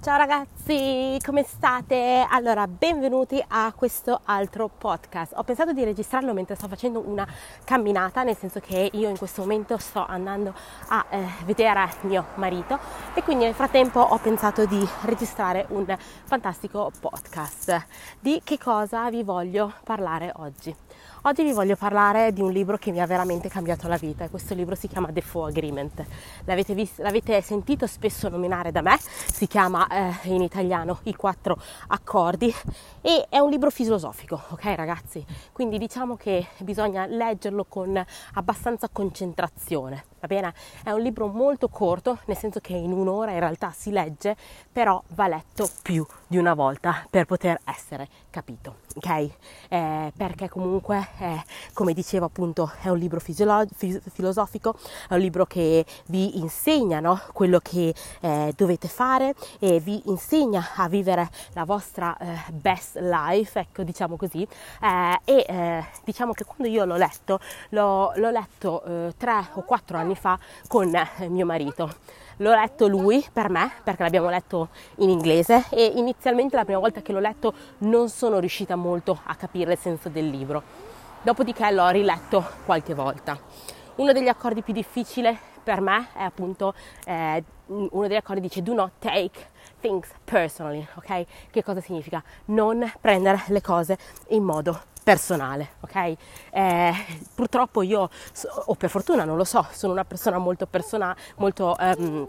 Ciao ragazzi, come state? Allora, benvenuti a questo altro podcast. Ho pensato di registrarlo mentre sto facendo una camminata, nel senso che io in questo momento sto andando a eh, vedere mio marito e quindi nel frattempo ho pensato di registrare un fantastico podcast. Di che cosa vi voglio parlare oggi? Oggi vi voglio parlare di un libro che mi ha veramente cambiato la vita e questo libro si chiama The Four Agreement. L'avete, visto, l'avete sentito spesso nominare da me, si chiama eh, in italiano I quattro accordi e è un libro filosofico, ok ragazzi? Quindi diciamo che bisogna leggerlo con abbastanza concentrazione va bene? È un libro molto corto, nel senso che in un'ora in realtà si legge, però va letto più di una volta per poter essere capito, ok? Eh, perché comunque, eh, come dicevo appunto, è un libro fisiolo- filosofico, è un libro che vi insegna no? quello che eh, dovete fare e vi insegna a vivere la vostra eh, best life, ecco diciamo così, eh, e eh, diciamo che quando io l'ho letto, l'ho, l'ho letto tre o quattro anni anni fa con eh, mio marito. L'ho letto lui per me perché l'abbiamo letto in inglese e inizialmente la prima volta che l'ho letto non sono riuscita molto a capire il senso del libro. Dopodiché l'ho riletto qualche volta. Uno degli accordi più difficili per me è appunto eh, uno degli accordi dice do not take things personally, ok? Che cosa significa? Non prendere le cose in modo personale, ok? Eh, purtroppo io, o per fortuna non lo so, sono una persona molto personale, molto... Um,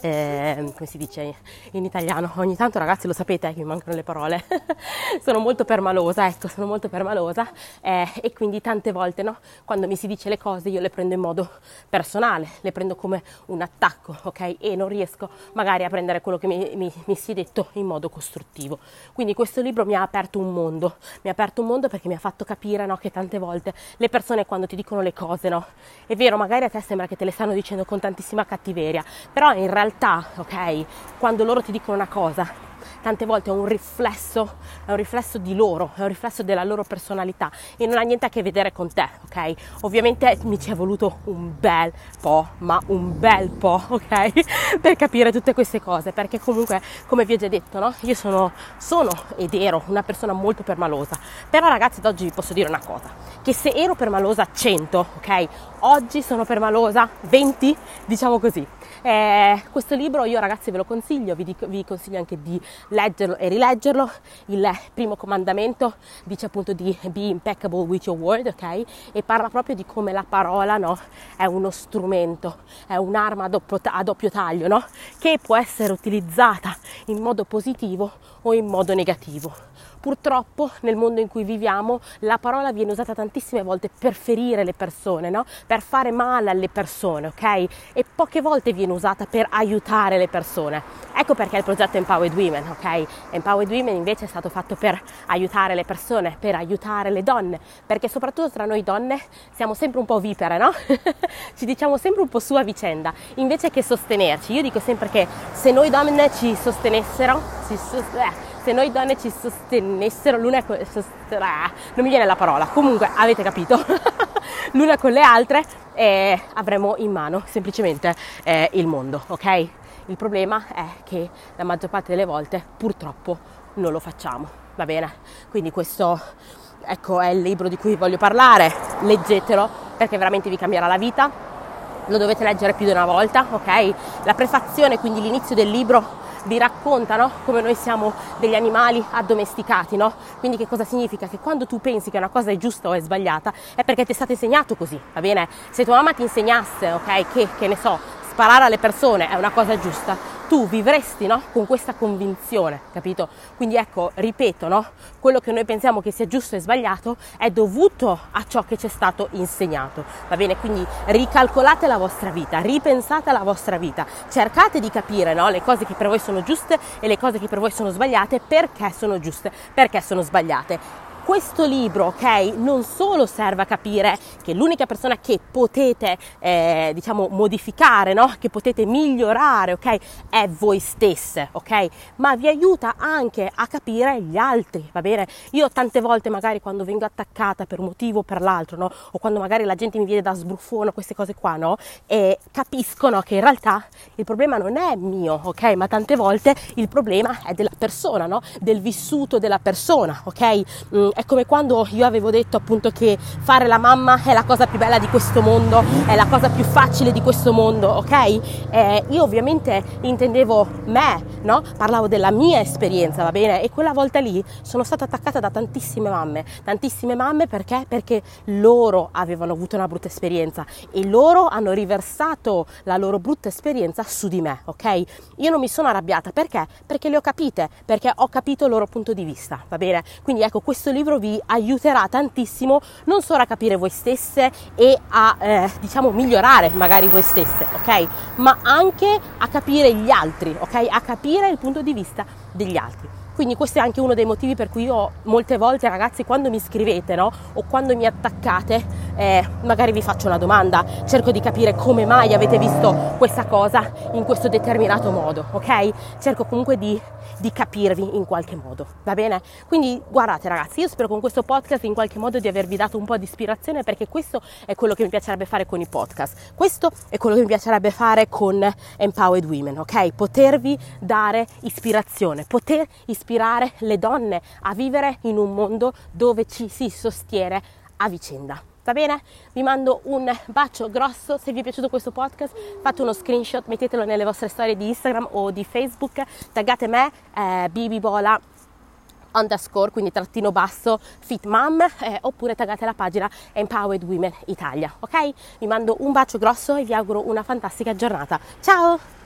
eh, come si dice in italiano, ogni tanto ragazzi lo sapete che mi mancano le parole, sono molto permalosa, ecco, sono molto permalosa eh, e quindi tante volte no, quando mi si dice le cose io le prendo in modo personale, le prendo come un attacco, ok? E non riesco magari a prendere quello che mi, mi, mi si è detto in modo costruttivo. Quindi questo libro mi ha aperto un mondo, mi ha aperto un mondo perché mi ha fatto capire no, che tante volte le persone quando ti dicono le cose, no, è vero, magari a te sembra che te le stanno dicendo con tantissima cattiveria, però in realtà, ok, quando loro ti dicono una cosa, tante volte è un riflesso, è un riflesso di loro, è un riflesso della loro personalità e non ha niente a che vedere con te, ok? Ovviamente mi ci è voluto un bel po', ma un bel po', ok? per capire tutte queste cose, perché comunque, come vi ho già detto, no? Io sono, sono ed ero una persona molto permalosa, però ragazzi, ad oggi vi posso dire una cosa, che se ero permalosa 100, ok? Oggi sono permalosa 20, diciamo così. Eh, questo libro io ragazzi ve lo consiglio, vi, dico, vi, consiglio anche di leggerlo e rileggerlo. Il primo comandamento dice appunto di be impeccable with your word, ok? E parla proprio di come la parola no, è uno strumento, è un'arma a doppio, a doppio taglio, no? Che può essere utilizzata in modo positivo o in modo negativo purtroppo nel mondo in cui viviamo la parola viene usata tantissime volte per ferire le persone, no? per fare male alle persone, ok? E poche volte viene usata per aiutare le persone. Ecco perché il progetto Empowered Women, ok? Empowered Women invece è stato fatto per aiutare le persone, per aiutare le donne, perché soprattutto tra noi donne siamo sempre un po' vipere, no? ci diciamo sempre un po' su a vicenda, invece che sostenerci. Io dico sempre che se noi donne ci sostenessero, ci sost- eh, se noi donne ci sostenessero l'una con ah, non mi viene la parola, comunque avete capito, l'una con le altre eh, avremo in mano semplicemente eh, il mondo, ok? Il problema è che la maggior parte delle volte purtroppo non lo facciamo, va bene? Quindi questo ecco è il libro di cui voglio parlare, leggetelo perché veramente vi cambierà la vita. Lo dovete leggere più di una volta, ok? La prefazione, quindi l'inizio del libro vi raccontano come noi siamo degli animali addomesticati, no? Quindi che cosa significa? Che quando tu pensi che una cosa è giusta o è sbagliata è perché ti è stato insegnato così, va bene? Se tua mamma ti insegnasse, ok, che, che ne so, sparare alle persone è una cosa giusta, tu vivresti no? con questa convinzione, capito? Quindi ecco, ripeto, no? quello che noi pensiamo che sia giusto e sbagliato è dovuto a ciò che ci è stato insegnato, va bene? Quindi ricalcolate la vostra vita, ripensate alla vostra vita, cercate di capire no? le cose che per voi sono giuste e le cose che per voi sono sbagliate, perché sono giuste, perché sono sbagliate questo libro, ok, non solo serve a capire che l'unica persona che potete, eh, diciamo, modificare, no? Che potete migliorare, ok, è voi stesse, ok? Ma vi aiuta anche a capire gli altri, va bene? Io tante volte magari quando vengo attaccata per un motivo o per l'altro, no? O quando magari la gente mi viene da sbruffone, queste cose qua, no? E capiscono che in realtà il problema non è mio, ok? Ma tante volte il problema è della persona, no? Del vissuto della persona, ok? Mm, è come quando io avevo detto appunto che fare la mamma è la cosa più bella di questo mondo, è la cosa più facile di questo mondo, ok? Eh, io ovviamente intendevo me, no? Parlavo della mia esperienza, va bene? E quella volta lì sono stata attaccata da tantissime mamme, tantissime mamme perché? Perché loro avevano avuto una brutta esperienza e loro hanno riversato la loro brutta esperienza su di me, ok? Io non mi sono arrabbiata perché? Perché le ho capite, perché ho capito il loro punto di vista, va bene? Quindi ecco, questo libro vi aiuterà tantissimo non solo a capire voi stesse e a eh, diciamo migliorare magari voi stesse, ok? Ma anche a capire gli altri, ok? A capire il punto di vista degli altri. Quindi questo è anche uno dei motivi per cui io molte volte ragazzi quando mi scrivete no? o quando mi attaccate eh, magari vi faccio una domanda, cerco di capire come mai avete visto questa cosa in questo determinato modo, ok? Cerco comunque di, di capirvi in qualche modo, va bene? Quindi guardate ragazzi, io spero con questo podcast in qualche modo di avervi dato un po' di ispirazione perché questo è quello che mi piacerebbe fare con i podcast, questo è quello che mi piacerebbe fare con Empowered Women, ok? Potervi dare ispirazione, poter ispirare le donne a vivere in un mondo dove ci si sostiene a vicenda. Va bene? Vi mando un bacio grosso. Se vi è piaciuto questo podcast, fate uno screenshot, mettetelo nelle vostre storie di Instagram o di Facebook, taggate me, eh, bibibola underscore, quindi trattino basso, fit mom, eh, oppure taggate la pagina Empowered Women Italia, ok? Vi mando un bacio grosso e vi auguro una fantastica giornata. Ciao!